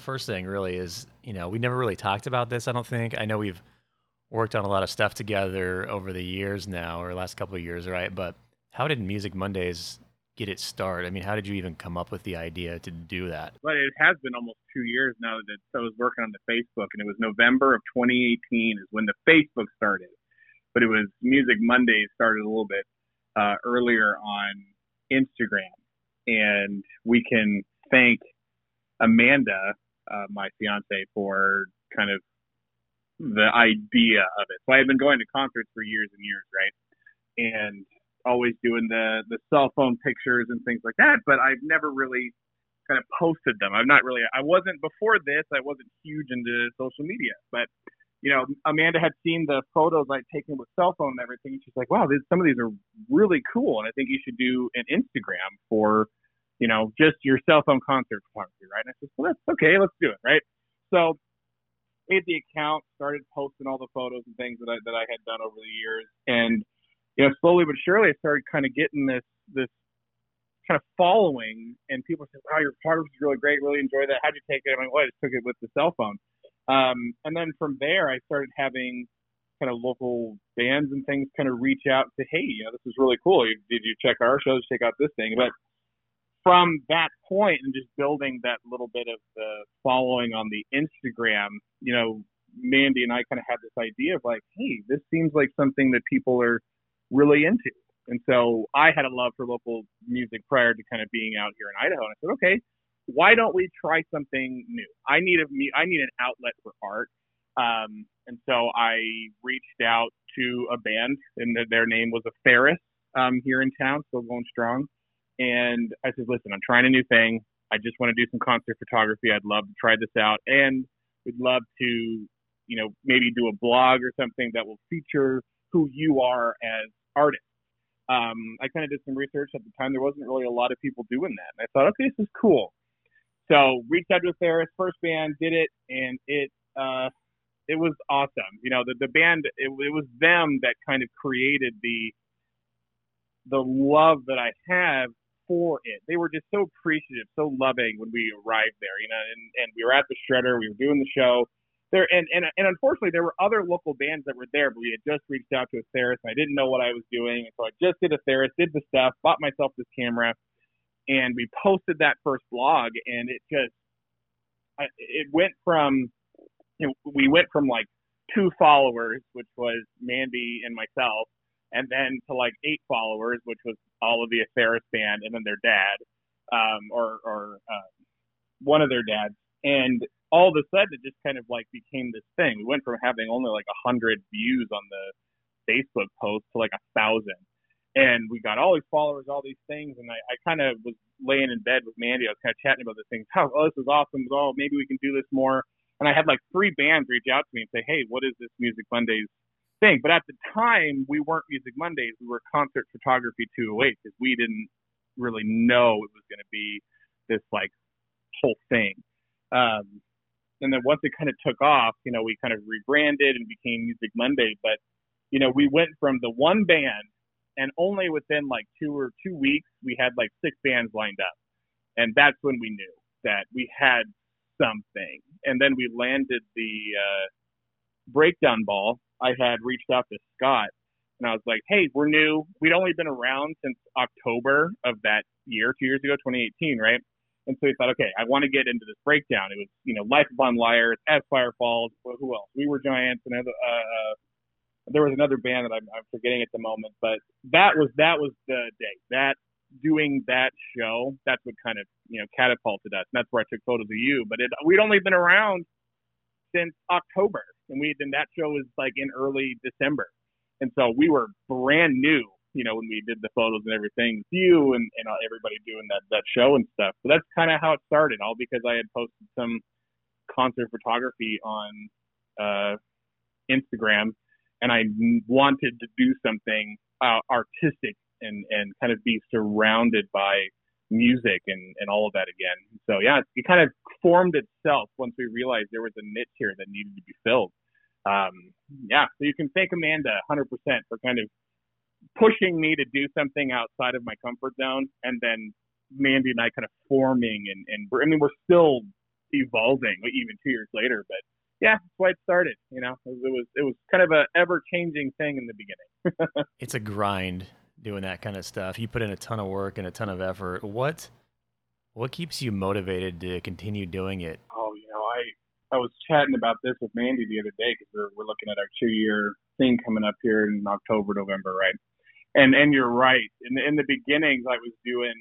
First thing really is, you know, we never really talked about this, I don't think. I know we've worked on a lot of stuff together over the years now, or last couple of years, right? But how did Music Mondays get its start? I mean, how did you even come up with the idea to do that? But it has been almost two years now that I was working on the Facebook, and it was November of 2018 is when the Facebook started. But it was Music Mondays started a little bit uh, earlier on Instagram, and we can thank Amanda, uh, my fiance, for kind of the idea of it. So I had been going to concerts for years and years, right? And always doing the the cell phone pictures and things like that, but I've never really kind of posted them. I'm not really I wasn't before this, I wasn't huge into social media, but you know, Amanda had seen the photos I'd taken with cell phone and everything. And she's like, wow, this, some of these are really cool. And I think you should do an Instagram for, you know, just your cell phone concert photography, right? And I said, well, that's okay. Let's do it, right? So made the account, started posting all the photos and things that I, that I had done over the years. And, you know, slowly but surely I started kind of getting this, this kind of following and people said, wow, your photography is really great. Really enjoy that. How'd you take it? I'm like, well, I just took it with the cell phone. Um, and then from there, I started having kind of local bands and things kind of reach out to, hey, you know, this is really cool. Did you check our shows? Check out this thing. But from that point and just building that little bit of the following on the Instagram, you know, Mandy and I kind of had this idea of like, hey, this seems like something that people are really into. And so I had a love for local music prior to kind of being out here in Idaho. And I said, okay, why don't we try something new? I need a I need an outlet for art. Um, and so I reached out to a band, and their name was a Ferris um, here in town, still going strong. And I said, listen, I'm trying a new thing. I just want to do some concert photography. I'd love to try this out, and we'd love to, you know, maybe do a blog or something that will feature who you are as artists. Um, I kind of did some research at the time. There wasn't really a lot of people doing that, and I thought, okay, this is cool. So reached out to Ferris, first band, did it, and it uh, it was awesome. You know, the the band it, it was them that kind of created the the love that I have for it. They were just so appreciative, so loving when we arrived there. You know, and and we were at the Shredder, we were doing the show. There and, and and unfortunately there were other local bands that were there, but we had just reached out to a Theris and I didn't know what I was doing. And so I just did a Theris, did the stuff, bought myself this camera, and we posted that first blog, and it just it went from you know, we went from like two followers, which was Mandy and myself, and then to like eight followers, which was all of the Ferris band, and then their dad, um, or or uh, one of their dads, and all of a sudden it just kind of like became this thing. We went from having only like a hundred views on the Facebook post to like a thousand, and we got all these followers, all these things, and I, I kind of was laying in bed with Mandy. I was kind of chatting about this thing. How oh, this is awesome. Oh, maybe we can do this more. And I had like three bands reach out to me and say, Hey, what is this Music Mondays thing? But at the time, we weren't Music Mondays. We were Concert Photography 208 because we didn't really know it was going to be this like whole thing. Um, and then once it kind of took off, you know, we kind of rebranded and became Music Monday. But you know, we went from the one band and only within like two or two weeks we had like six bands lined up and that's when we knew that we had something and then we landed the uh, breakdown ball i had reached out to scott and i was like hey we're new we'd only been around since october of that year two years ago 2018 right and so we thought okay i want to get into this breakdown it was you know life upon liars as fire falls who else we were giants and uh, uh there was another band that I'm, I'm forgetting at the moment, but that was that was the day that doing that show. That's what kind of you know catapulted us. And that's where I took photos of you. But it, we'd only been around since October, and we and that show was like in early December, and so we were brand new. You know, when we did the photos and everything with you and, and everybody doing that that show and stuff. So that's kind of how it started, all because I had posted some concert photography on uh, Instagram and I wanted to do something uh, artistic and and kind of be surrounded by music and and all of that again. So yeah, it kind of formed itself once we realized there was a niche here that needed to be filled. Um, yeah, so you can thank Amanda 100% for kind of pushing me to do something outside of my comfort zone, and then Mandy and I kind of forming and and I mean we're still evolving even two years later. But yeah, that's why it started. You know, it was it was kind of a ever changing thing in the beginning. it's a grind doing that kind of stuff. You put in a ton of work and a ton of effort. What what keeps you motivated to continue doing it? Oh, you know, I I was chatting about this with Mandy the other day because we're we're looking at our two year thing coming up here in October, November, right? And and you're right. In the, in the beginnings, I was doing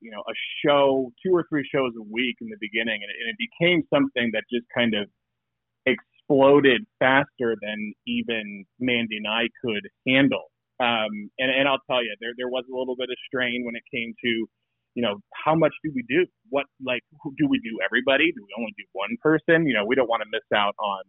you know a show, two or three shows a week in the beginning, and it, and it became something that just kind of exploded faster than even Mandy and I could handle. Um, and, and I'll tell you, there there was a little bit of strain when it came to, you know, how much do we do? What like do we do everybody? Do we only do one person? You know, we don't want to miss out on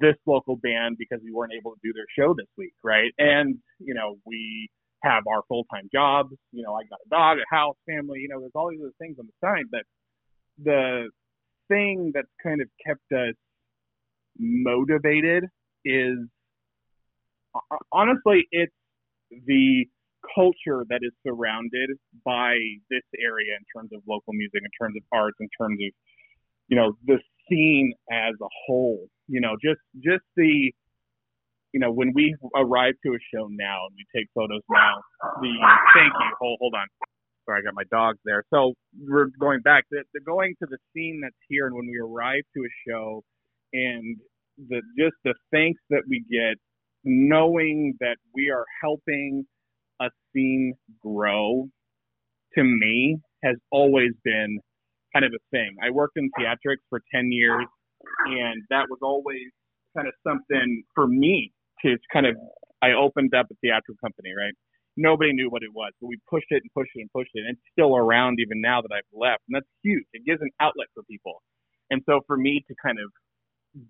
this local band because we weren't able to do their show this week, right? And you know, we have our full time jobs. You know, I got a dog, a house, family. You know, there's all these other things on the side, but the thing that's kind of kept us motivated is honestly it's the culture that is surrounded by this area in terms of local music, in terms of arts, in terms of you know the scene as a whole. You know, just just the you know when we arrive to a show now and we take photos now. The thank you. Hold hold on. Sorry, I got my dogs there. So we're going back. The, the going to the scene that's here, and when we arrive to a show, and the just the thanks that we get knowing that we are helping a scene grow to me has always been kind of a thing. I worked in theatrics for 10 years, and that was always kind of something for me to kind of. I opened up a theatrical company, right? Nobody knew what it was, but we pushed it and pushed it and pushed it, and it's still around even now that I've left, and that's huge. It gives an outlet for people, and so for me to kind of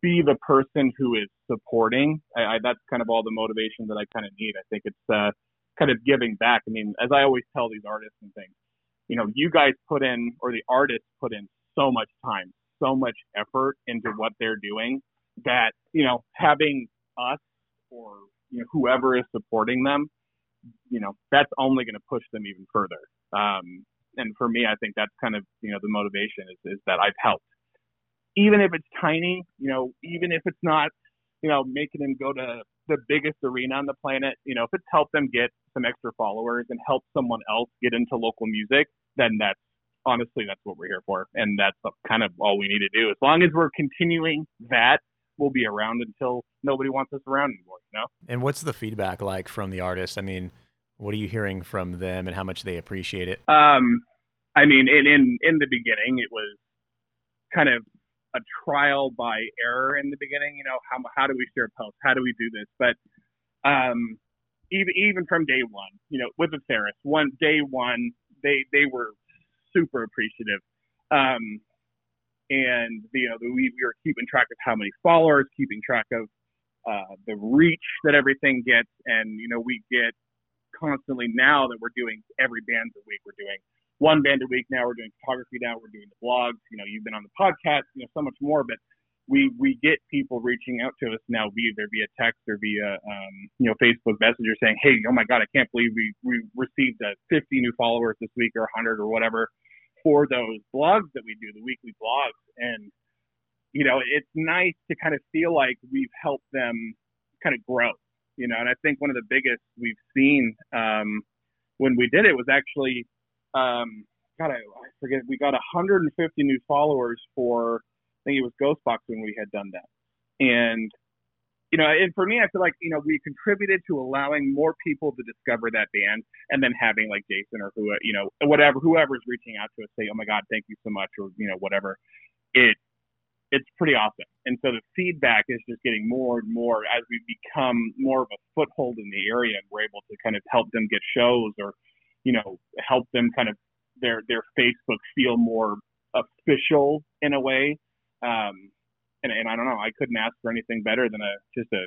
be the person who is supporting. I, I, that's kind of all the motivation that I kind of need. I think it's uh, kind of giving back. I mean, as I always tell these artists and things, you know, you guys put in, or the artists put in so much time, so much effort into what they're doing that, you know, having us or, you know, whoever is supporting them, you know, that's only going to push them even further. Um, and for me, I think that's kind of, you know, the motivation is, is that I've helped even if it's tiny, you know, even if it's not, you know, making them go to the biggest arena on the planet, you know, if it's helped them get some extra followers and help someone else get into local music, then that's honestly that's what we're here for, and that's kind of all we need to do. As long as we're continuing that, we'll be around until nobody wants us around anymore. You know. And what's the feedback like from the artists? I mean, what are you hearing from them, and how much they appreciate it? Um, I mean, in in in the beginning, it was kind of a trial by error in the beginning. You know, how how do we share posts? How do we do this? But um, even even from day one, you know, with the Theris, one day one, they they were super appreciative. Um, and you know, we, we were keeping track of how many followers, keeping track of uh, the reach that everything gets, and you know, we get constantly now that we're doing every band a week, we're doing one band a week now. We're doing photography now. We're doing the blogs. You know, you've been on the podcast. You know, so much more. But we we get people reaching out to us now, either via text or via um, you know Facebook Messenger, saying, "Hey, oh my God, I can't believe we we received uh, 50 new followers this week or 100 or whatever for those blogs that we do, the weekly blogs." And you know, it's nice to kind of feel like we've helped them kind of grow. You know, and I think one of the biggest we've seen um, when we did it was actually um, God, I, forget. We got 150 new followers for I think it was Ghostbox when we had done that, and you know, and for me, I feel like you know we contributed to allowing more people to discover that band, and then having like Jason or who you know whatever whoever's reaching out to us say, oh my God, thank you so much, or you know whatever. It it's pretty awesome, and so the feedback is just getting more and more as we become more of a foothold in the area, and we're able to kind of help them get shows or you know, help them kind of their their Facebook feel more official in a way. Um, and, and I don't know, I couldn't ask for anything better than a just a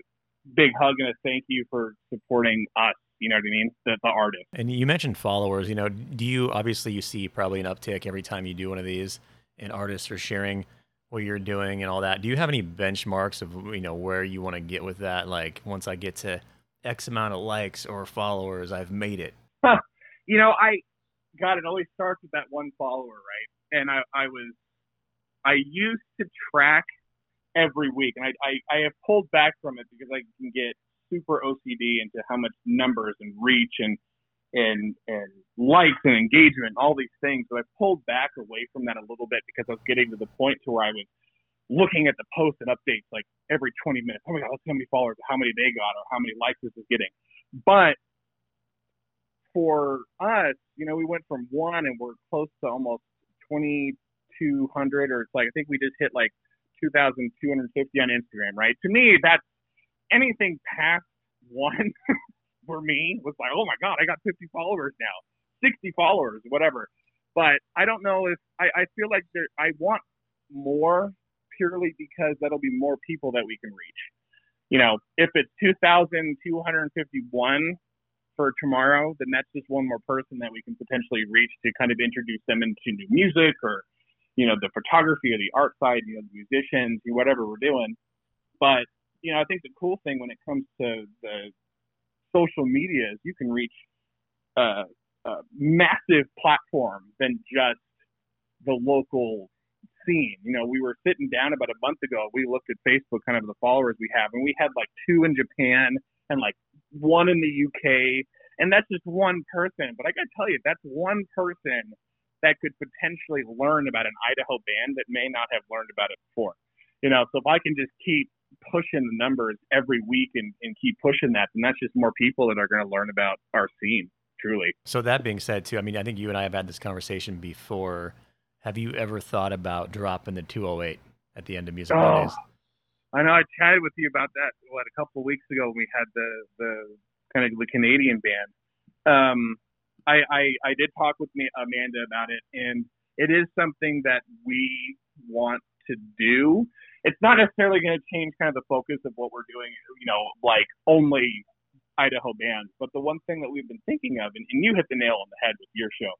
big hug and a thank you for supporting us. You know what I mean? The, the artist. And you mentioned followers. You know, do you obviously you see probably an uptick every time you do one of these, and artists are sharing what you're doing and all that. Do you have any benchmarks of you know where you want to get with that? Like once I get to X amount of likes or followers, I've made it. you know, I God, it always starts with that one follower, right? And I, I was I used to track every week, and I, I, I have pulled back from it because I can get super OCD into how much numbers and reach and and and likes and engagement, all these things. So I pulled back away from that a little bit because I was getting to the point to where I was looking at the posts and updates like every 20 minutes. Oh my God, let's see how many followers, how many they got, or how many likes this is getting. But for us, you know, we went from one and we're close to almost 2,200, or it's like I think we just hit like 2,250 on Instagram, right? To me, that's anything past one for me was like, oh my God, I got 50 followers now, 60 followers, whatever. But I don't know if I, I feel like there, I want more purely because that'll be more people that we can reach. You know, if it's 2,251 for tomorrow, then that's just one more person that we can potentially reach to kind of introduce them into new music or, you know, the photography or the art side, you know, the musicians, whatever we're doing. But, you know, I think the cool thing when it comes to the social media is you can reach a, a massive platform than just the local scene. You know, we were sitting down about a month ago. We looked at Facebook, kind of the followers we have, and we had like two in Japan and like one in the UK, and that's just one person. But I got to tell you, that's one person that could potentially learn about an Idaho band that may not have learned about it before. You know, so if I can just keep pushing the numbers every week and, and keep pushing that, then that's just more people that are going to learn about our scene. Truly. So that being said, too, I mean, I think you and I have had this conversation before. Have you ever thought about dropping the 208 at the end of Music oh, Mondays? I know I chatted with you about that what a couple of weeks ago when we had the the kind of the Canadian band. Um, I, I I did talk with me, Amanda about it, and it is something that we want to do it's not necessarily going to change kind of the focus of what we're doing, you know, like only Idaho bands. But the one thing that we've been thinking of, and, and you hit the nail on the head with your show,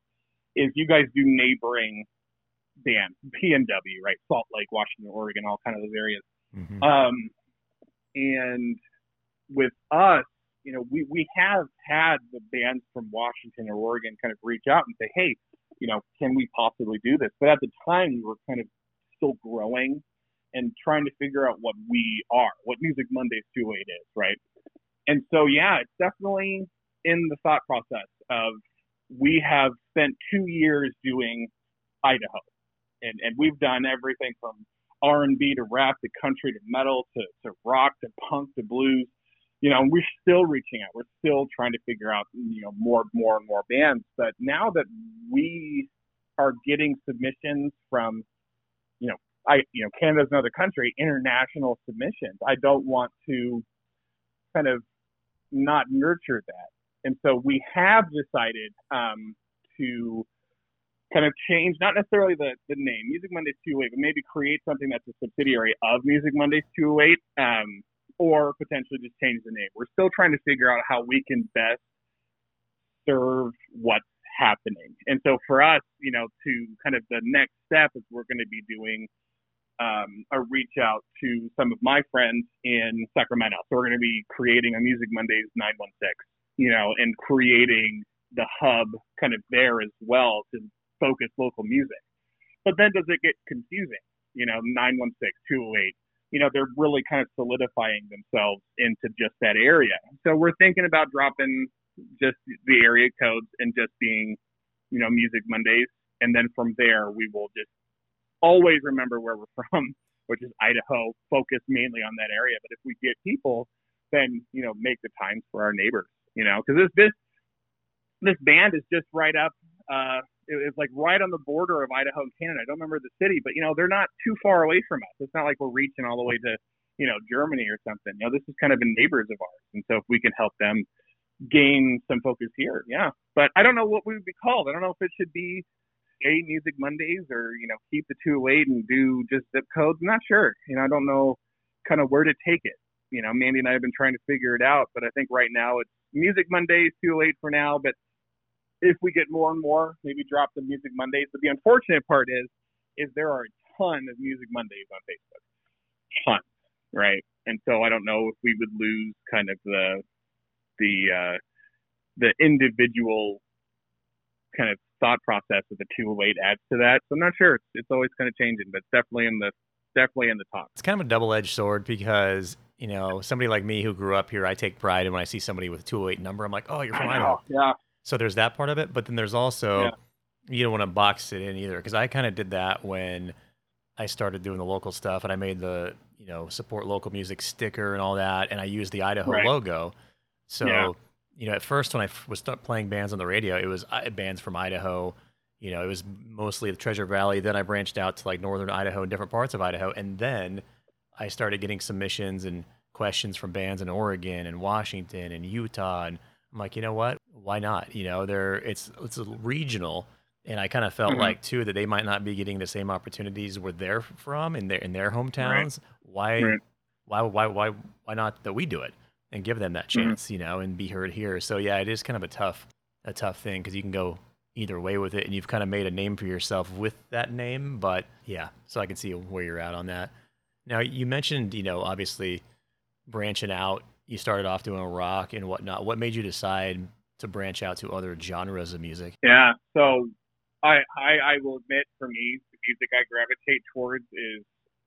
is you guys do neighboring bands, PNW, right? Salt Lake, Washington, Oregon, all kind of those areas. Mm-hmm. Um, and with us, you know, we, we have had the bands from Washington or Oregon kind of reach out and say, hey, you know, can we possibly do this? But at the time, we were kind of still growing and trying to figure out what we are, what Music Mondays 28 is, right? And so, yeah, it's definitely in the thought process of we have spent two years doing Idaho, and and we've done everything from R&B to rap to country to metal to, to rock to punk to blues. You know, and we're still reaching out. We're still trying to figure out, you know, more, more and more bands. But now that we are getting submissions from, you know, I, you know, Canada's another country, international submissions. I don't want to kind of not nurture that. And so we have decided um, to kind of change, not necessarily the, the name, Music Mondays 208, but maybe create something that's a subsidiary of Music Mondays 208, um, or potentially just change the name. We're still trying to figure out how we can best serve what's happening. And so for us, you know, to kind of the next step is we're going to be doing um, a reach out to some of my friends in Sacramento. So we're going to be creating a Music Mondays 916, you know, and creating the hub kind of there as well to focus local music. But then does it get confusing? You know, 916, 208, you know, they're really kind of solidifying themselves into just that area. So we're thinking about dropping just the area codes and just being, you know, Music Mondays. And then from there, we will just always remember where we're from, which is Idaho, focus mainly on that area. But if we get people, then you know make the times for our neighbors. You know, because this this this band is just right up. Uh, it's like right on the border of Idaho and Canada. I don't remember the city, but you know they're not too far away from us. It's not like we're reaching all the way to you know Germany or something. You know, this is kind of in neighbors of ours, and so if we can help them gain some focus here, yeah. But I don't know what we would be called. I don't know if it should be stay Music Mondays or, you know, keep the two 208 and do just zip codes? I'm not sure. You know, I don't know kind of where to take it. You know, Mandy and I have been trying to figure it out, but I think right now it's Music Mondays 208 for now. But if we get more and more, maybe drop the Music Mondays. But the unfortunate part is, is there are a ton of Music Mondays on Facebook, ton, right? And so I don't know if we would lose kind of the the uh, the individual kind of thought process of the 208 adds to that. So I'm not sure. It's, it's always kind of changing, but it's definitely in the definitely in the top. It's kind of a double edged sword because you know somebody like me who grew up here, I take pride in when I see somebody with a 208 number. I'm like, oh, you're from Idaho. Yeah. So there's that part of it, but then there's also Yeah. you don't want to box it in either because I kind of did that when I started doing the local stuff and I made the you know support local music sticker and all that, and I used the Idaho Right. logo. So Yeah. you know, at first when I f- was start playing bands on the radio, it was bands from Idaho. You know, it was mostly the Treasure Valley. Then I branched out to like northern Idaho and different parts of Idaho, and then I started getting submissions and questions from bands in Oregon and Washington and Utah, and I'm like, you know what? Why not? You know, they're it's it's a regional, and I kind of felt Mhm. like too that they might not be getting the same opportunities where they're from in their in their hometowns. Why, Right. why, why, why, why not that we do it and give them that Mhm. chance, you know, and be heard here. So yeah, it is kind of a tough a tough thing because you can go either way with it, and you've kind of made a name for yourself with that name. But yeah, so I can see where you're at on that. Now you mentioned, you know, obviously branching out. You started off doing rock and whatnot. What made you decide to branch out to other genres of music? Yeah. So I, I I will admit for me the music I gravitate towards is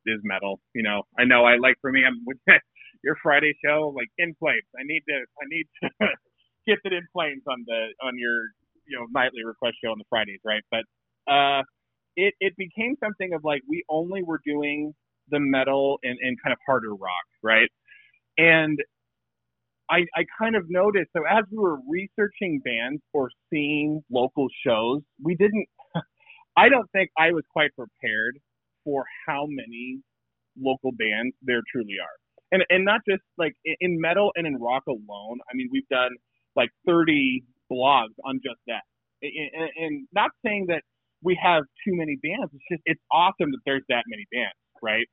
is metal. You know, I know I like for me I'm with your Friday show like in flames. I need to I need to get it in flames on the on your you know nightly request show on the Fridays, right? But uh it it became something of like we only were doing the metal and, and kind of harder rock, right? And I, I kind of noticed so as we were researching bands or seeing local shows, we didn't I don't think I was quite prepared for how many local bands there truly are. And and not just like in- metal and in rock alone. I mean, we've done like 30 blogs on just that. And- and not saying that we have too many bands. It's just it's awesome that there's that many bands, right?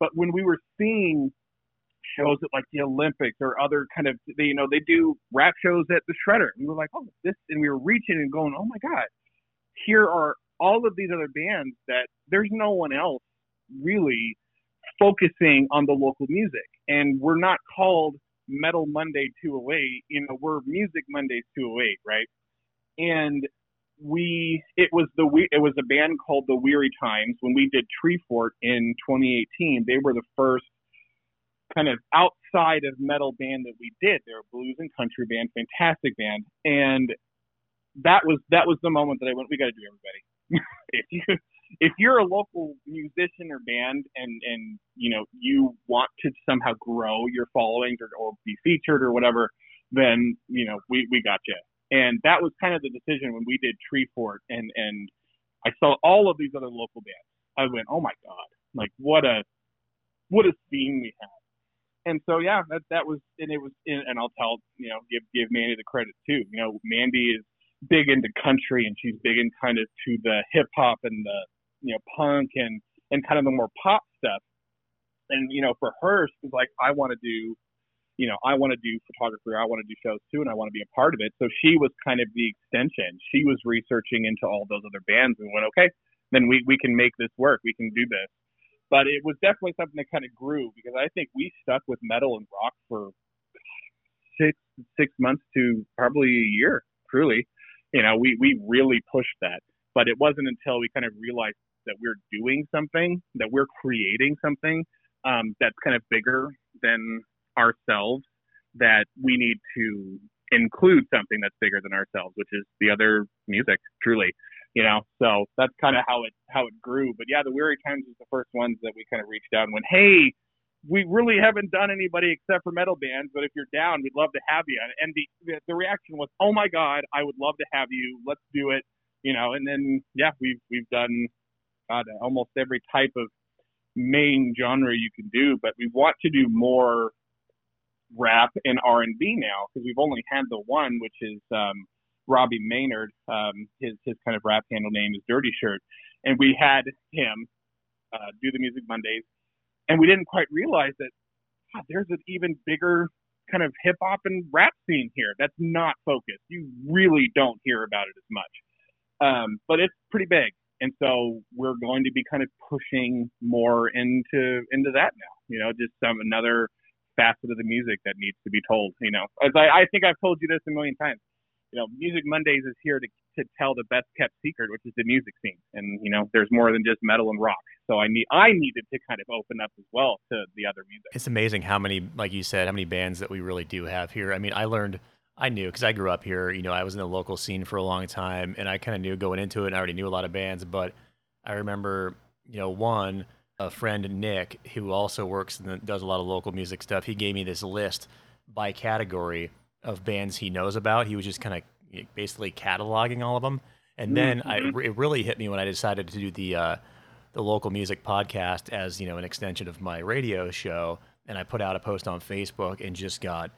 But when we were seeing shows at like the Olympics or other kind of they, you know they do rap shows at the Shredder, and we were like, oh this, and we were reaching and going, oh my god, here are all of these other bands that there's no one else really focusing on the local music, and we're not called Metal Monday 208, you know, we're Music Mondays 208, right? And we it was the we it was a band called the Weary Times when we did Treefort in 2018. They were the first kind of outside of metal band that we did. They're a blues and country band, fantastic band, and that was that was the moment that I went, we got to do everybody. if you if you're a local musician or band and and you know you want to somehow grow your following or, or be featured or whatever, then you know we we got you. And that was kind of the decision when we did Treefort and and I saw all of these other local bands. I went, oh my god, like what a what a scene we have. And so yeah, that that was and it was and I'll tell you know give give Mandy the credit too. You know Mandy is big into country and she's big in kind of to the hip hop and the you know punk and and kind of the more pop stuff. And you know for her she's like I want to do you know I want to do photography I want to do shows too and I want to be a part of it. So she was kind of the extension. She was researching into all those other bands and went okay then we we can make this work. We can do this but it was definitely something that kind of grew because I think we stuck with metal and rock for six six months to probably a year. Truly, you know, we we really pushed that, but it wasn't until we kind of realized that we're doing something, that we're creating something um, that's kind of bigger than ourselves, that we need to include something that's bigger than ourselves, which is the other music. Truly, you know? So that's kind of how it how it grew. But yeah the weary times was the first ones that we kind of reached out and went hey we really haven't done anybody except for metal bands but if you're down we'd love to have you. And the the, reaction was oh my god i would love to have you. Let's do it you know? And then yeah we've we've done god almost every type of main genre you can do but we want to do more rap and r&b now because we've only had the one which is um Robbie Maynard. Um, his his kind of rap handle name is Dirty Shirt, and we had him uh, do the Music Mondays, and we didn't quite realize that God, there's an even bigger kind of hip hop and rap scene here that's not focused. You really don't hear about it as much, um, but it's pretty big, and so we're going to be kind of pushing more into into that now. You know, just another facet of the music that needs to be told. You know, as I, I think I've told you this a million times you know, Music Mondays is here to to tell the best kept secret, which is the music scene. And you know, there's more than just metal and rock. So I need I needed to kind of open up as well to the other music. It's amazing how many, like you said, how many bands that we really do have here. I mean, I learned. I knew because I grew up here. You know, I was in the local scene for a long time, and I kind of knew going into it. and I already knew a lot of bands, but I remember, you know, one a friend Nick who also works and does a lot of local music stuff. He gave me this list by category of bands he knows about. He was just kind of basically cataloging all of them. And then mm-hmm. I, it really hit me when I decided to do the uh, the local music podcast as you know an extension of my radio show. And I put out a post on Facebook and just got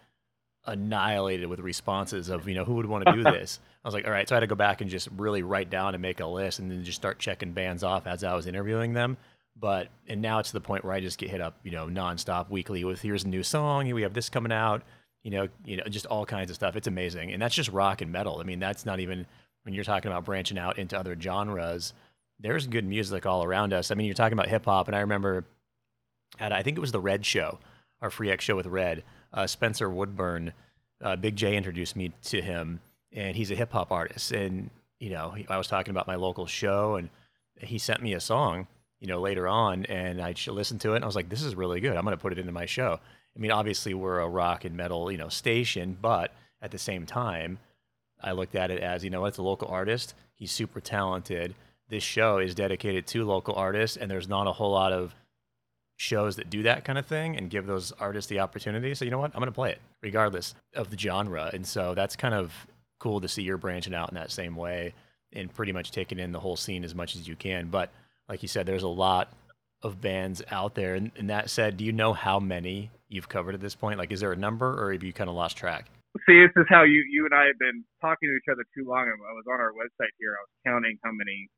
annihilated with responses of you know who would want to do this. I was like, all right, so I had to go back and just really write down and make a list, and then just start checking bands off as I was interviewing them. But and now it's to the point where I just get hit up, you know, nonstop weekly with here's a new song, we have this coming out you know, you know, just all kinds of stuff. It's amazing, and that's just rock and metal. I mean, that's not even when you're talking about branching out into other genres. There's good music all around us. I mean, you're talking about hip hop, and I remember at I think it was the Red Show, our Free X show with Red. Uh, Spencer Woodburn, uh, Big J introduced me to him, and he's a hip hop artist. And you know, I was talking about my local show, and he sent me a song, you know, later on, and I listened to it, and I was like, "This is really good. I'm going to put it into my show." I mean, obviously we're a rock and metal, you know, station, but at the same time, I looked at it as, you know, it's a local artist. He's super talented. This show is dedicated to local artists, and there's not a whole lot of shows that do that kind of thing and give those artists the opportunity. So you know what? I'm to play it regardless of the genre. And so that's kind of cool to see you're branching out in that same way and pretty much taking in the whole scene as much as you can. But like you said, there's a lot of bands out there. And, and that said, do you know how many you've covered at this point? Like, is there a number, or have you kind of lost track? See, this is how you you and I have been talking to each other too long. I was on our website here. I was counting how many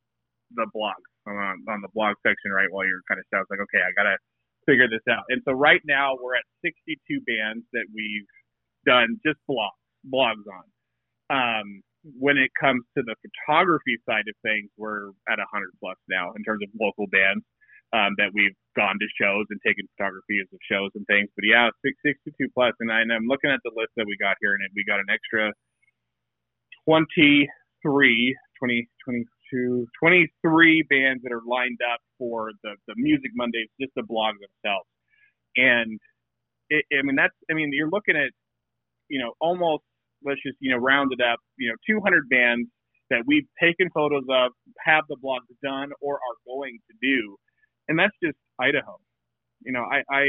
the blogs on, on the blog section right while you're kind of I was like, okay, I gotta figure this out. And so right now we're at 62 bands that we've done just blogs blogs on. Um, when it comes to the photography side of things, we're at 100 plus now in terms of local bands um, that we've gone to shows and taken photographies of shows and things. But yeah, 62 plus, and, I, and I'm looking at the list that we got here, and we got an extra 23, 20, 22, 23 bands that are lined up for the, the Music Mondays, just the blog themselves. And it, I mean, that's, I mean, you're looking at, you know, almost, let's just, you know, round it up, you know, 200 bands that we've taken photos of, have the blogs done, or are going to do and that's just Idaho. You know, I, I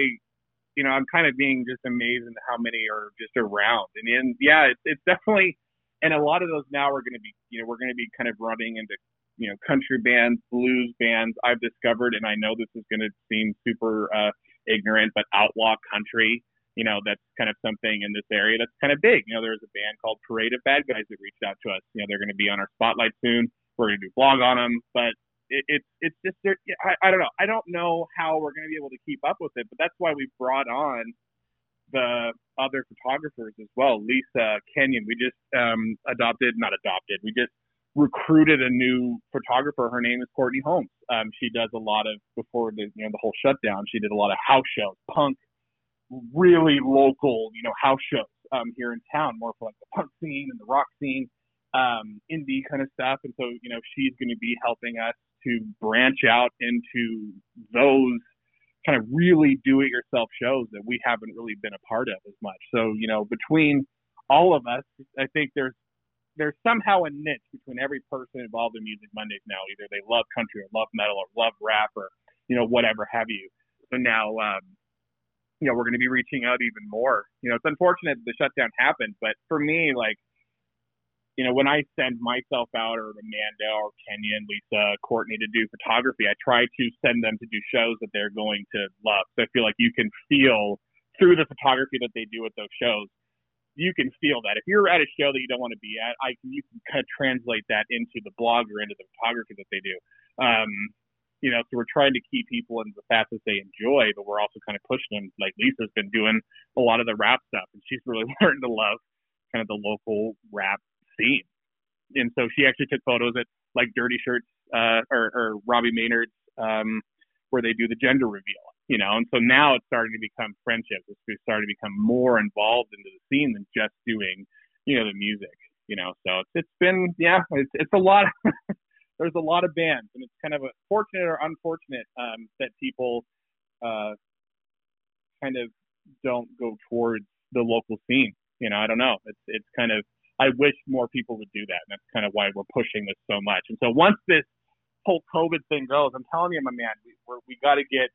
you know, I'm kind of being just amazed at how many are just around. And, and yeah, it's, it's definitely, and a lot of those now are going to be, you know, we're going to be kind of running into, you know, country bands, blues bands. I've discovered, and I know this is going to seem super uh, ignorant, but outlaw country. You know, that's kind of something in this area that's kind of big. You know, there's a band called Parade of Bad Guys that reached out to us. You know, they're going to be on our spotlight soon. We're going to do a blog on them, but it, it's it's just I, I don't know. I don't know how we're going to be able to keep up with it, but that's why we brought on the other photographers as well. Lisa Kenyon, we just um, adopted, not adopted, we just recruited a new photographer. Her name is Courtney Holmes. Um, she does a lot of before the you know the whole shutdown. She did a lot of house shows, punk, really local, you know, house shows um, here in town, more for like the punk scene and the rock scene, um, indie kind of stuff. And so you know she's going to be helping us to branch out into those kind of really do it yourself shows that we haven't really been a part of as much. So, you know, between all of us, I think there's there's somehow a niche between every person involved in Music Mondays now. Either they love country or love metal or love rap or, you know, whatever have you. So now um, you know, we're gonna be reaching out even more. You know, it's unfortunate the shutdown happened, but for me, like you know, when I send myself out or Amanda or Kenya and Lisa, Courtney to do photography, I try to send them to do shows that they're going to love. So I feel like you can feel through the photography that they do at those shows, you can feel that. If you're at a show that you don't want to be at, I can you can kind of translate that into the blog or into the photography that they do. Um, you know, so we're trying to keep people in the that they enjoy, but we're also kind of pushing them. Like Lisa's been doing a lot of the rap stuff, and she's really learned to love kind of the local rap scene. And so she actually took photos at like Dirty Shirts uh, or, or Robbie Maynard's um, where they do the gender reveal, you know. And so now it's starting to become friendships. It's starting to become more involved into the scene than just doing, you know, the music. You know, so it's it's been yeah, it's it's a lot. there's a lot of bands, and it's kind of a fortunate or unfortunate um, that people uh, kind of don't go towards the local scene. You know, I don't know. It's it's kind of I wish more people would do that, and that's kind of why we're pushing this so much. And so once this whole COVID thing goes, I'm telling you, my man, we we're, we got to get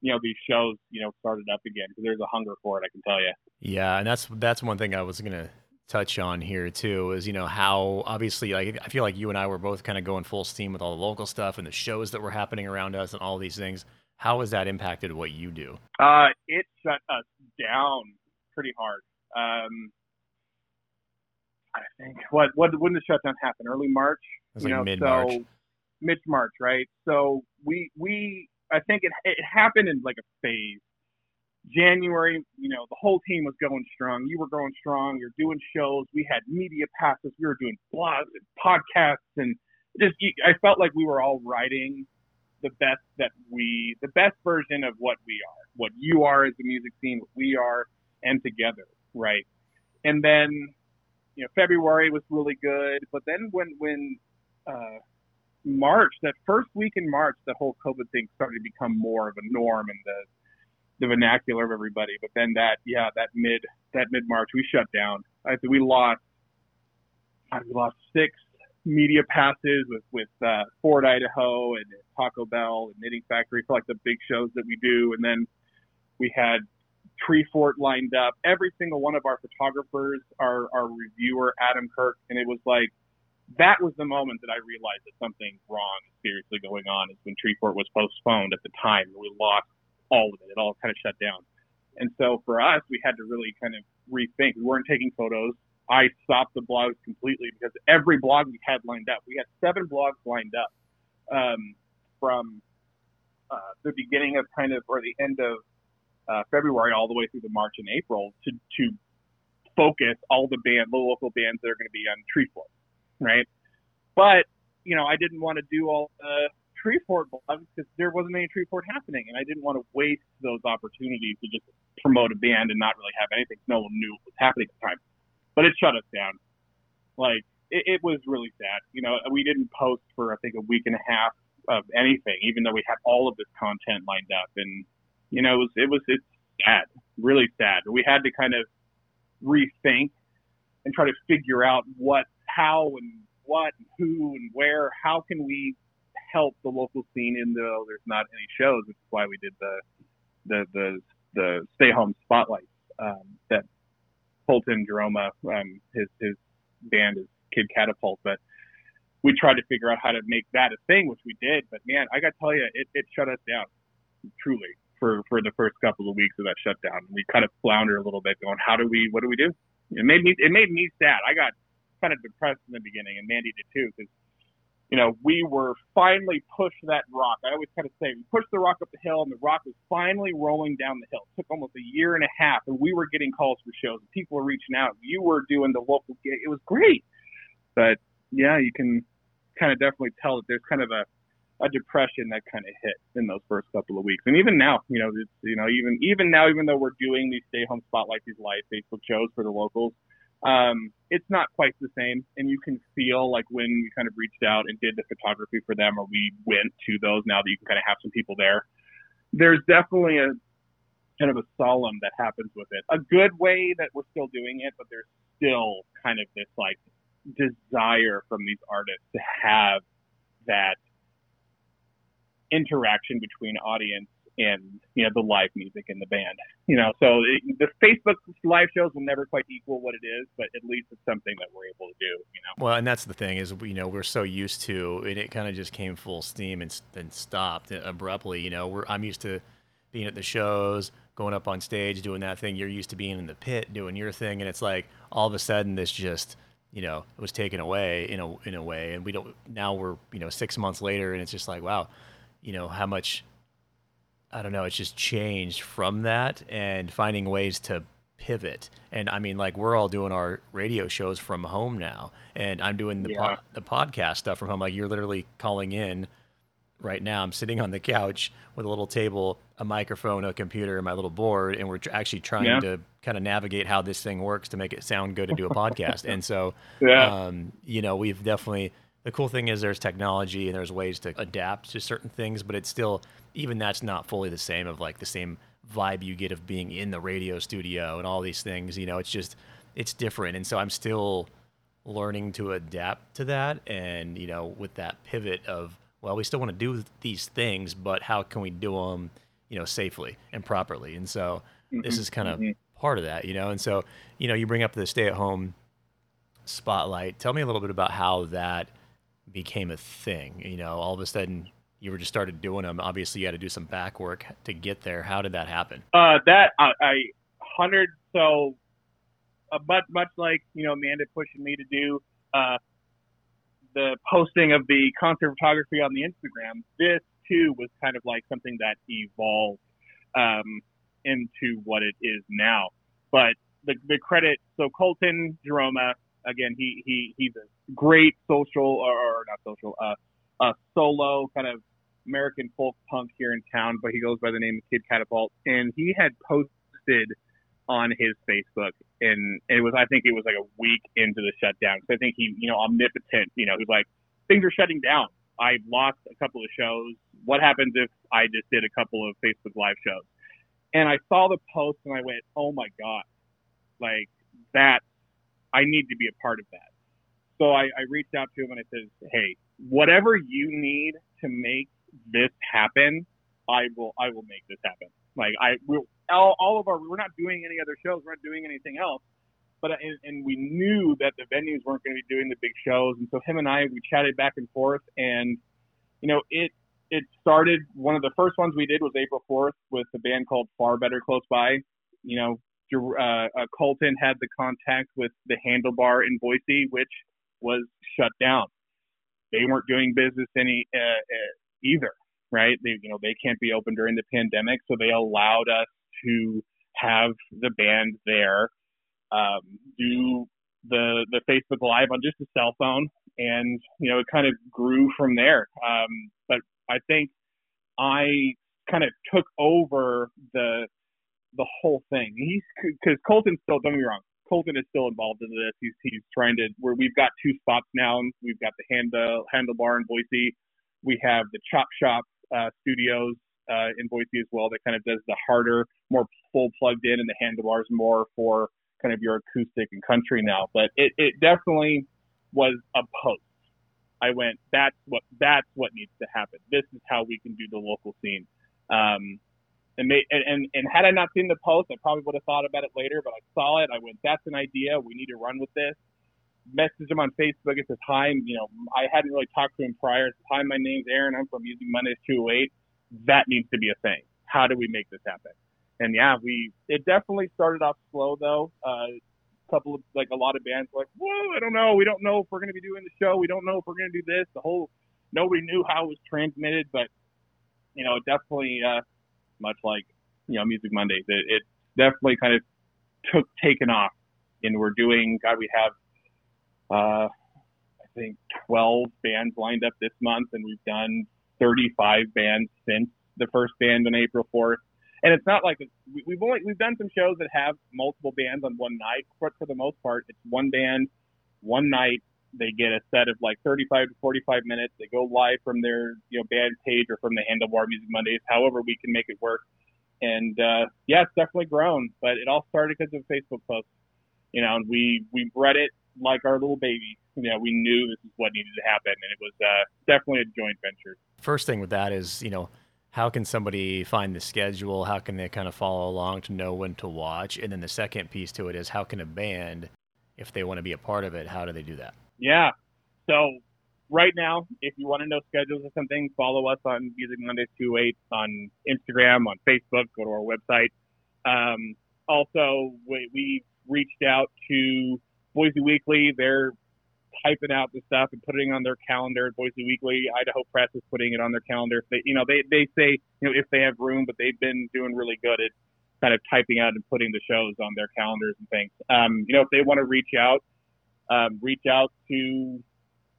you know these shows you know started up again because there's a hunger for it. I can tell you. Yeah, and that's that's one thing I was gonna touch on here too is you know how obviously like I feel like you and I were both kind of going full steam with all the local stuff and the shows that were happening around us and all these things. How has that impacted what you do? Uh, it shut us down pretty hard. Um, I think what what when the shutdown happen? Early March. It was like mid March. So mid March, right? So we we I think it it happened in like a phase. January, you know, the whole team was going strong. You were going strong. You're doing shows. We had media passes. We were doing blogs and podcasts, and just I felt like we were all writing the best that we, the best version of what we are, what you are as a music scene, what we are, and together, right? And then, you know, February was really good, but then when when uh, March, that first week in March, the whole COVID thing started to become more of a norm and the the vernacular of everybody. But then that, yeah, that mid that mid March, we shut down. I we lost. we lost six media passes with with uh, Ford Idaho and Taco Bell and Knitting Factory for like the big shows that we do, and then we had Treefort lined up. Every single one of our photographers, our our reviewer Adam Kirk, and it was like that was the moment that I realized that something wrong is seriously going on. Is when Treefort was postponed at the time, we lost all of it. It all kind of shut down. And so for us, we had to really kind of rethink. We weren't taking photos. I stopped the blogs completely because every blog we had lined up, we had seven blogs lined up um, from uh, the beginning of kind of or the end of uh, February all the way through the March and April to to focus all the band, the local bands that are going to be on Treefort, right? But you know, I didn't want to do all the Treefort blogs because there wasn't any Treefort happening, and I didn't want to waste those opportunities to just promote a band and not really have anything. No one knew what was happening at the time but it shut us down. Like it, it was really sad. You know, we didn't post for I think a week and a half of anything, even though we had all of this content lined up, and you know, it was it was it's sad, really sad. We had to kind of rethink and try to figure out what, how, and what, and who, and where. How can we help the local scene, even though there's not any shows, which is why we did the the the the stay home spotlights um, that Colton Jeroma, um, his his band is Kid Catapult, but we tried to figure out how to make that a thing, which we did. But man, I got to tell you, it, it shut us down truly for for the first couple of weeks of that shutdown. We kind of flounder a little bit, going, how do we, what do we do? It made me it made me sad. I got kind of depressed in the beginning, and Mandy did too, because you know, we were finally pushed that rock. I always kind of say we pushed the rock up the hill, and the rock was finally rolling down the hill. It took almost a year and a half, and we were getting calls for shows. And people were reaching out. You were doing the local gig. It was great, but yeah, you can kind of definitely tell that there's kind of a a depression that kind of hit in those first couple of weeks. And even now, you know, it's, you know, even even now, even though we're doing these stay home spotlight, these live Facebook shows for the locals, um, it's not quite the same. And you can feel like when we kind of reached out and did the photography for them, or we went to those now that you can kind of have some people there. There's definitely a kind of a solemn that happens with it. A good way that we're still doing it, but there's still kind of this like desire from these artists to have that interaction between audience and you know the live music in the band. You know, so it, the Facebook live shows will never quite equal what it is, but at least it's something that we're able to do. You know. Well, and that's the thing is you know we're so used to it. It kind of just came full steam and then stopped abruptly. You know, we're I'm used to being at the shows, going up on stage, doing that thing. You're used to being in the pit, doing your thing, and it's like all of a sudden this just you know was taken away in a in a way, and we don't now we're you know six months later, and it's just like wow, you know how much I don't know, it's just changed from that and finding ways to pivot. And I mean, like we're all doing our radio shows from home now, and I'm doing the yeah. po- the podcast stuff from home. Like you're literally calling in right now. I'm sitting on the couch with a little table, a microphone, a computer, and my little board, and we're tr- actually trying Yeah. to kind of navigate how this thing works to make it sound good to do a podcast. And so, Yeah. um, you know, we've definitely. The cool thing is there's technology and there's ways to adapt to certain things, but it's still even that's not fully the same of like the same vibe you get of being in the radio studio and all these things. You know, it's just it's different, and so I'm still learning to adapt to that and you know with that pivot of well we still want to do these things but how can we do them you know safely and properly? And so this is kind of mhm. part of that you know? And so you know you bring up the stay at home spotlight. Tell me a little bit about how that became a thing you know all of a sudden you were just started doing them obviously you had to do some back work to get there how did that happen Uh, that I, I hundred so uh, much much like you know Amanda pushing me to do uh, the posting of the concert photography on the Instagram. This too was kind of like something that evolved um, into what it is now. But the the credit so Colton Jeroma again he he he's a great social or, not social uh, a solo kind of American folk punk here in town, but he goes by the name of Kid Catapult, and he had posted on his Facebook, and it was I think it was like a week into the shutdown. So I think he, you know, omnipotent, you know, he's like things are shutting down. I lost a couple of shows. What happens if I just did a couple of Facebook live shows? And I saw the post and I went, oh my god, like that, I need to be a part of that. So I, I reached out to him and I said, hey, whatever you need to make this happen, I will I will make this happen. Like I will all, all of our we're not doing any other shows, we're not doing anything else. But and, and we knew that the venues weren't going to be doing the big shows, and so him and I we chatted back and forth, and you know it it started. One of the first ones we did was April 4th with a band called Far Better Close By. You know, uh, uh, Colton had the contact with the Handlebar in Boise, which was shut down. They weren't doing business any uh, uh, either, right? They you know they can't be open during the pandemic, so they allowed us to have the band there, um, do the the Facebook Live on just a cell phone, and you know it kind of grew from there. Um, but I think I kind of took over the the whole thing. He's because Colton still don't get me wrong. Colton is still involved in this. He's he's trying to where we've got two spots now. We've got the handle handlebar in Boise. We have the Chop Shop uh, Studios uh, in Boise as well. That kind of does the harder, more full plugged in, and the handlebars more for kind of your acoustic and country now. But it, it definitely was a post. I went, that's what that's what needs to happen. This is how we can do the local scene. Um, and, may, and, and and had I not seen the post, I probably would have thought about it later. But I saw it. I went, that's an idea. We need to run with this. Message him on Facebook. It says, hi. You know, I hadn't really talked to him prior. It says, hi, my name's Aaron. I'm from Music Mondays 208. That needs to be a thing. How do we make this happen? And yeah, we it definitely started off slow though. Uh, couple of like a lot of bands like, whoa, I don't know. We don't know if we're going to be doing the show. We don't know if we're going to do this. The whole nobody knew how it was transmitted, but you know, definitely uh, much like you know Music Mondays, it, it definitely kind of took taken off. And we're doing God, we have uh, I think 12 bands lined up this month, and we've done 35 bands since the first band on April 4th and it's not like it's, we- we've only we've done some shows that have multiple bands on one night, but for the most part, it's one band, one night. They get a set of like 35 to 45 minutes. They go live from their you know band page or from the Handlebar Music Mondays, however we can make it work. And uh, yeah, it's definitely grown, but it all started because of Facebook posts. You know, and we we bred it like our little baby. You know, we knew this is what needed to happen, and it was uh, definitely a joint venture. first thing with that is you know how can somebody find the schedule how can they kind of follow along to know when to watch and then the second piece to it is how can a band if they want to be a part of it how do they do that Yeah. So right now, if you want to know schedules or something, follow us on Music Mondays 28 on Instagram, on Facebook, go to our website. Um, also, we, we reached out to Boise Weekly. They're typing out the stuff and putting it on their calendar. Boise Weekly, Idaho Press is putting it on their calendar. They, you know, they, they say, you know, if they have room, but they've been doing really good at kind of typing out and putting the shows on their calendars and things. Um, you know, if they want to reach out, um, reach out to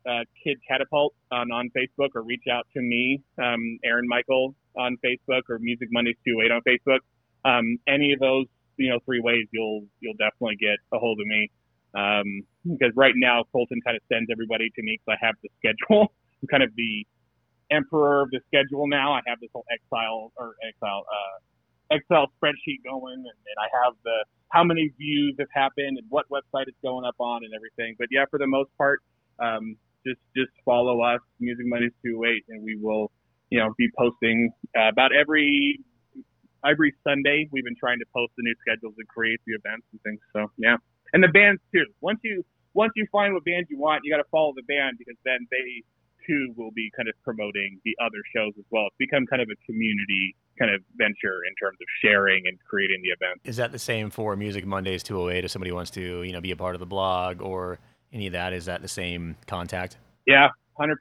uh, Kid Catapult on, on Facebook or reach out to me, um, Aaron Michael on Facebook or Music Mondays 28 on Facebook. Um, any of those, you know, three ways, you'll you'll definitely get a hold of me. Um, because right now Colton kind of sends everybody to me because I have the schedule. I'm kind of the emperor of the schedule now. I have this whole exile or exile uh, Excel spreadsheet going, and, and I have the how many views have happened and what website it's going up on and everything. But yeah, for the most part, um, just just follow us, Music Mondays 28, and we will, you know, be posting uh, about every every Sunday. We've been trying to post the new schedules and create the events and things. So yeah, and the bands too. Once you once you find what band you want, you got to follow the band because then they too will be kind of promoting the other shows as well. It's become kind of a community kind of venture in terms of sharing and creating the event. Is that the same for Music Mondays 208 if somebody wants to, you know, be a part of the blog or any of that? Is that the same contact? Yeah, 100%.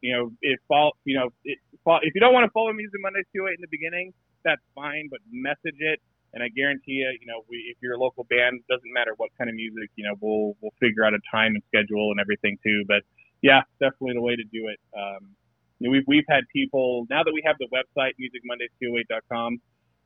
You know, if fall, you know, if, if you don't want to follow Music Mondays 208 in the beginning, that's fine, but message it. And I guarantee you, you know, we, if you're a local band, doesn't matter what kind of music, you know, we'll we'll figure out a time and schedule and everything too. But yeah, definitely the way to do it. Um, you know, we've we've had people now that we have the website musicmondays208.com.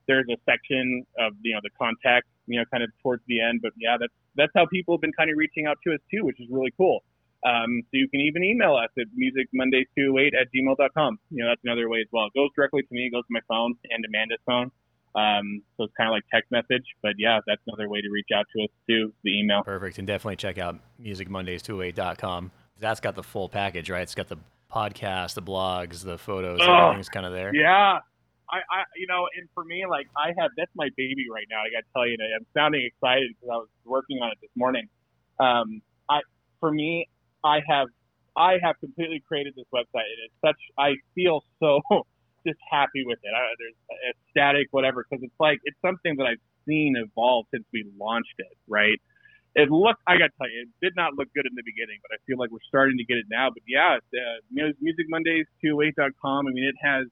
There's a section of you know the contact, you know, kind of towards the end. But yeah, that's that's how people have been kind of reaching out to us too, which is really cool. Um, so you can even email us at musicmondays208 at gmail.com. You know, that's another way as well. It goes directly to me, it goes to my phone and Amanda's phone. Um, so it's kind of like text message, but yeah, that's another way to reach out to us too, the email. Perfect. And definitely check out musicmondays208.com. That's got the full package, right? It's got the podcast, the blogs, the photos, oh, everything's kind of there. Yeah. I, I, you know, and for me, like I have, that's my baby right now. I got to tell you, I'm sounding excited because I was working on it this morning. Um, I, for me, I have, I have completely created this website. and it's such, I feel so just happy with it. I, there's ecstatic, whatever, because it's like it's something that I've seen evolve since we launched it, right? It looked, I got to tell you, it did not look good in the beginning, but I feel like we're starting to get it now. But yeah, it's, uh, Music Mondays 28.com. I mean, it has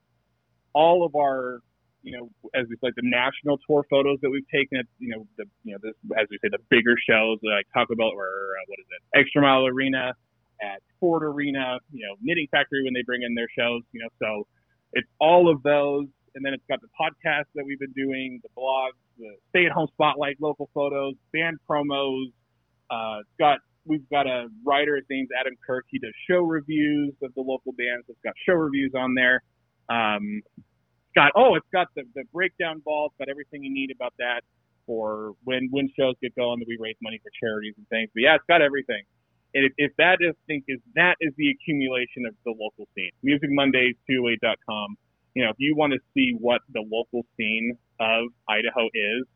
all of our, you know, as we say, the national tour photos that we've taken at, you know, the, you know, this, as we say, the bigger shows like Taco Bell or uh, what is it, Extra Mile Arena, at Ford Arena, you know, Knitting Factory when they bring in their shows, you know, so it's all of those, and then it's got the podcast that we've been doing, the blogs, the stay-at-home spotlight, local photos, band promos. Uh, it's got we've got a writer. His name's Adam Kirk. He does show reviews of the local bands. It's got show reviews on there. Um, it's got oh, it's got the the breakdown ball. It's got everything you need about that for when when shows get going that we raise money for charities and things. But yeah, it's got everything. And if, if that is think is that is the accumulation of the local scene. Music Mondays 28.com. You know, if you want to see what the local scene of Idaho is,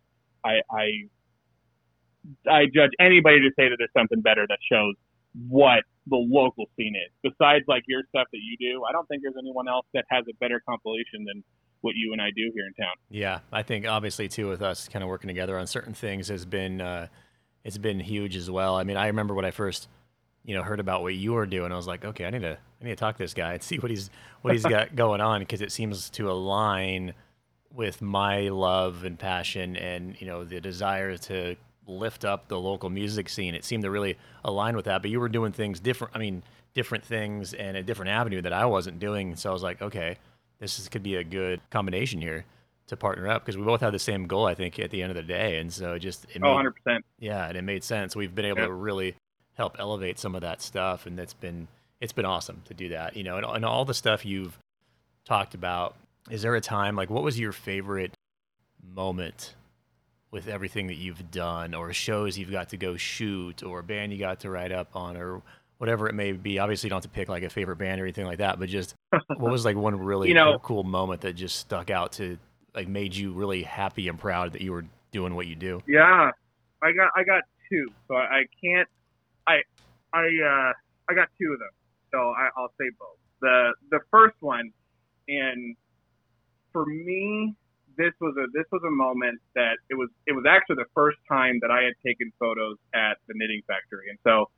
I, I I judge anybody to say that there's something better that shows what the local scene is. Besides like your stuff that you do, I don't think there's anyone else that has a better compilation than what you and I do here in town. Yeah, I think obviously too with us kind of working together on certain things has been uh, it's been huge as well. I mean, I remember when I first you know heard about what you were doing, I was like, okay, I need to I need to talk to this guy and see what he's what he's got going on because it seems to align with my love and passion and you know the desire to lift up the local music scene. It seemed to really align with that. But you were doing things different. I mean, different things and a different avenue that I wasn't doing. So I was like, okay, this is, could be a good combination here to partner up because we both have the same goal, I think, at the end of the day. And so just it oh, made, oh, 100%. Yeah, and it made sense. We've been able yeah. to really help elevate some of that stuff, and that's been it's been awesome to do that. You know, and, and all the stuff you've talked about. Is there a time like what was your favorite moment with everything that you've done, or shows you've got to go shoot, or a band you got to write up on, or whatever it may be? Obviously, you don't have to pick like a favorite band or anything like that, but just what was like one really you know, cool, moment that just stuck out to like made you really happy and proud that you were doing what you do? Yeah, I got I got two, so I, I can't. I I uh I got two of them, so I, I'll say both. The the first one, and for me, this was a this was a moment that it was it was actually the first time that I had taken photos at the Knitting Factory, and so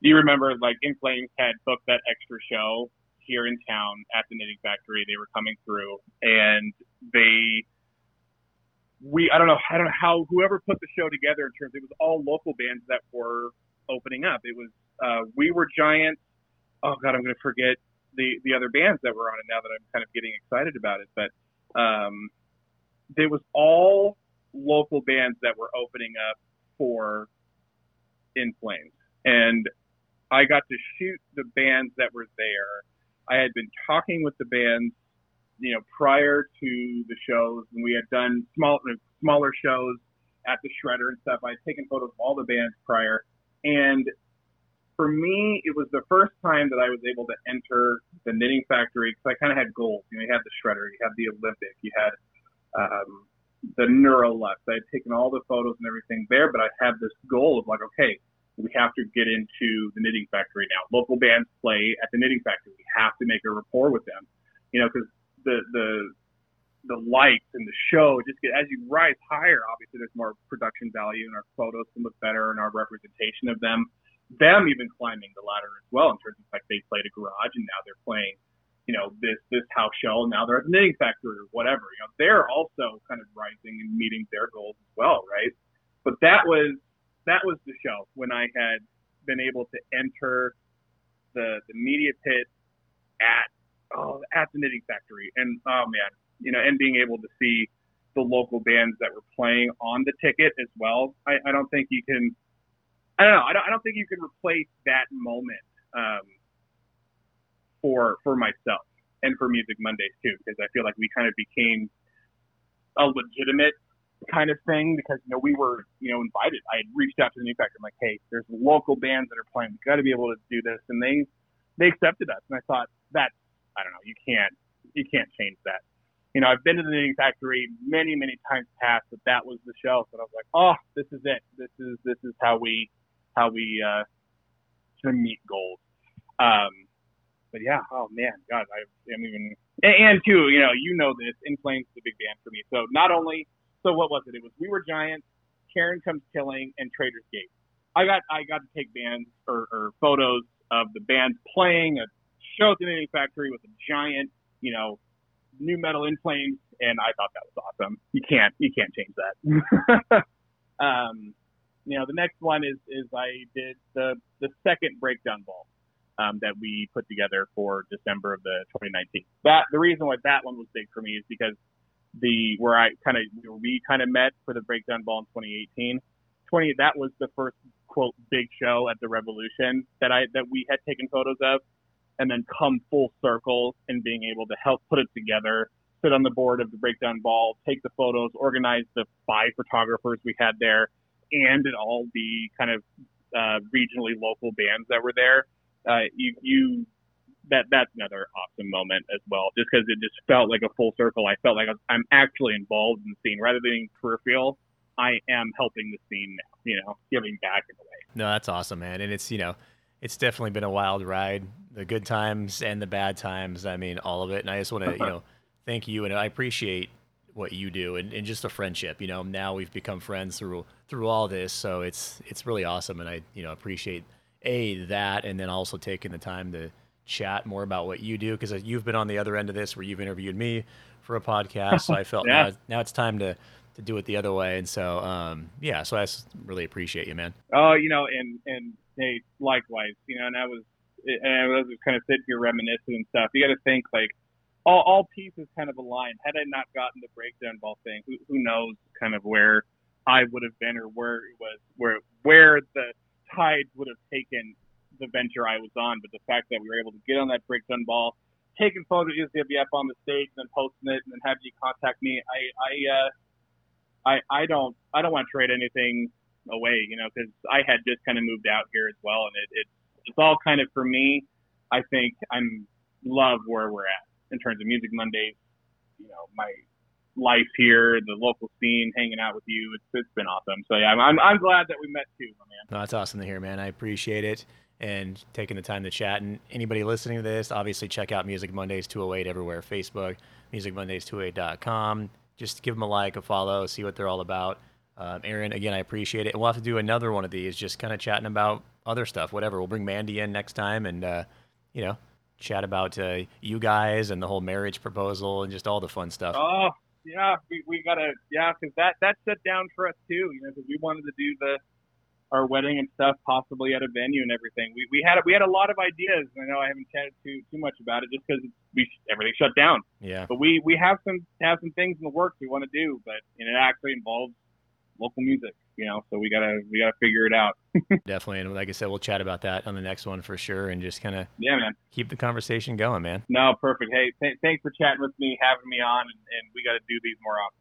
you remember like In Flames had booked that extra show here in town at the Knitting Factory. They were coming through, and they we I don't know I don't know how whoever put the show together in terms it was all local bands that were opening up. It was uh, we were giants, oh god, I'm going to forget the the other bands that were on it now that I'm kind of getting excited about it. But um, there was all local bands that were opening up for In Flames, and I got to shoot the bands that were there. I had been talking with the bands, you know, prior to the shows, and we had done small smaller shows at the Shredder and stuff. I had taken photos of all the bands prior, and for me, it was the first time that I was able to enter the knitting factory because I kind of had goals. You know, you had the shredder, you had the Olympic, you had um, the Neurolux. I had taken all the photos and everything there, but I had this goal of like, okay, we have to get into the knitting factory now. Local bands play at the knitting factory. We have to make a rapport with them, you know, because the the the lights and the show just get as you rise higher. Obviously, there's more production value, and our photos can look better, and our representation of them them even climbing the ladder as well in terms of like they played a garage and now they're playing, you know, this this house show and now they're at the knitting factory or whatever. You know, they're also kind of rising and meeting their goals as well, right? But that was that was the show when I had been able to enter the the media pit at oh at the knitting factory and oh man, you know, and being able to see the local bands that were playing on the ticket as well. I, I don't think you can I don't know. I don't, I don't think you can replace that moment um, for for myself and for Music Mondays too, because I feel like we kind of became a legitimate kind of thing because you know we were you know invited. I had reached out to the New Factor. I'm like, hey, there's local bands that are playing. We got to be able to do this, and they they accepted us. And I thought that I don't know, you can't you can't change that. You know, I've been to the Knitting Factory many many times past, but that was the show. So I was like, oh, this is it. This is this is how we how we uh, to meet goals. Um, but yeah, oh man, God, I am even and, and too, you know, you know this. In Flames is a big band for me. So not only, so what was it? It was We Were Giants, Karen Comes Killing, and Traitors Gate. I got I got to take bands or, or photos of the bands playing a show at the Knitting Factory with a giant, you know, nu metal in flames, and I thought that was awesome. You can't you can't change that. um, you know, the next one is is I did the the second breakdown ball um, that we put together for December of the 2019. That the reason why that one was big for me is because the where I kind of we kind of met for the breakdown ball in 2018. 20 that was the first quote big show at the Revolution that I that we had taken photos of, and then come full circle and being able to help put it together, sit on the board of the breakdown ball, take the photos, organize the five photographers we had there and all the kind of uh, regionally local bands that were there. Uh, you, you that that's another awesome moment as well, just because it just felt like a full circle. I felt like I'm actually involved in the scene rather than being peripheral. I am helping the scene now, you know, giving back in a way. No, that's awesome, man. And it's you know, it's definitely been a wild ride, the good times and the bad times. I mean, all of it. And I just want to you know thank you, and I appreciate what you do and, and just a friendship you know now we've become friends through through all this so it's it's really awesome and i you know appreciate a that and then also taking the time to chat more about what you do because you've been on the other end of this where you've interviewed me for a podcast so i felt yeah. now, now it's time to to do it the other way and so um yeah so i really appreciate you man oh you know and and hey likewise you know and i was and i was just kind of sitting here reminiscing and stuff you got to think like all, all pieces kind of aligned. Had I not gotten the breakdown ball thing, who, who knows kind of where I would have been or where it was, where where the tides would have taken the venture I was on. But the fact that we were able to get on that breakdown ball, taking photos of USWF on the stage, and then posting it, and then having you contact me, I I uh, I I don't I don't want to trade anything away, you know, because I had just kind of moved out here as well, and it, it it's all kind of for me. I think I'm love where we're at in terms of Music Mondays, you know, my life here, the local scene, hanging out with you. It's it's been awesome. So yeah, I'm I'm, I'm glad that we met too, my man. No, that's awesome to hear, man. I appreciate it and taking the time to chat. And anybody listening to this, obviously check out Music Mondays 208 everywhere, Facebook, musicmondays208.com. Just give them a like, a follow, see what they're all about. Um, Aaron, again, I appreciate it. And we'll have to do another one of these, just kind of chatting about other stuff, whatever. We'll bring Mandy in next time and, uh, you know, chat about uh, you guys and the whole marriage proposal and just all the fun stuff. Oh yeah, we, we gotta yeah, because that that set down for us too. You know, because we wanted to do the our wedding and stuff, possibly at a venue and everything. We we had we had a lot of ideas. I know I haven't chatted too too much about it just because we everything shut down. Yeah. But we we have some have some things in the works we want to do, but and it actually involves local music, you know. So we gotta we gotta figure it out. Definitely. And like I said, we'll chat about that on the next one for sure, and just kind of Yeah, man. keep the conversation going, man. No, perfect. Hey, th- thanks for chatting with me, having me on, and, and we got to do these more often.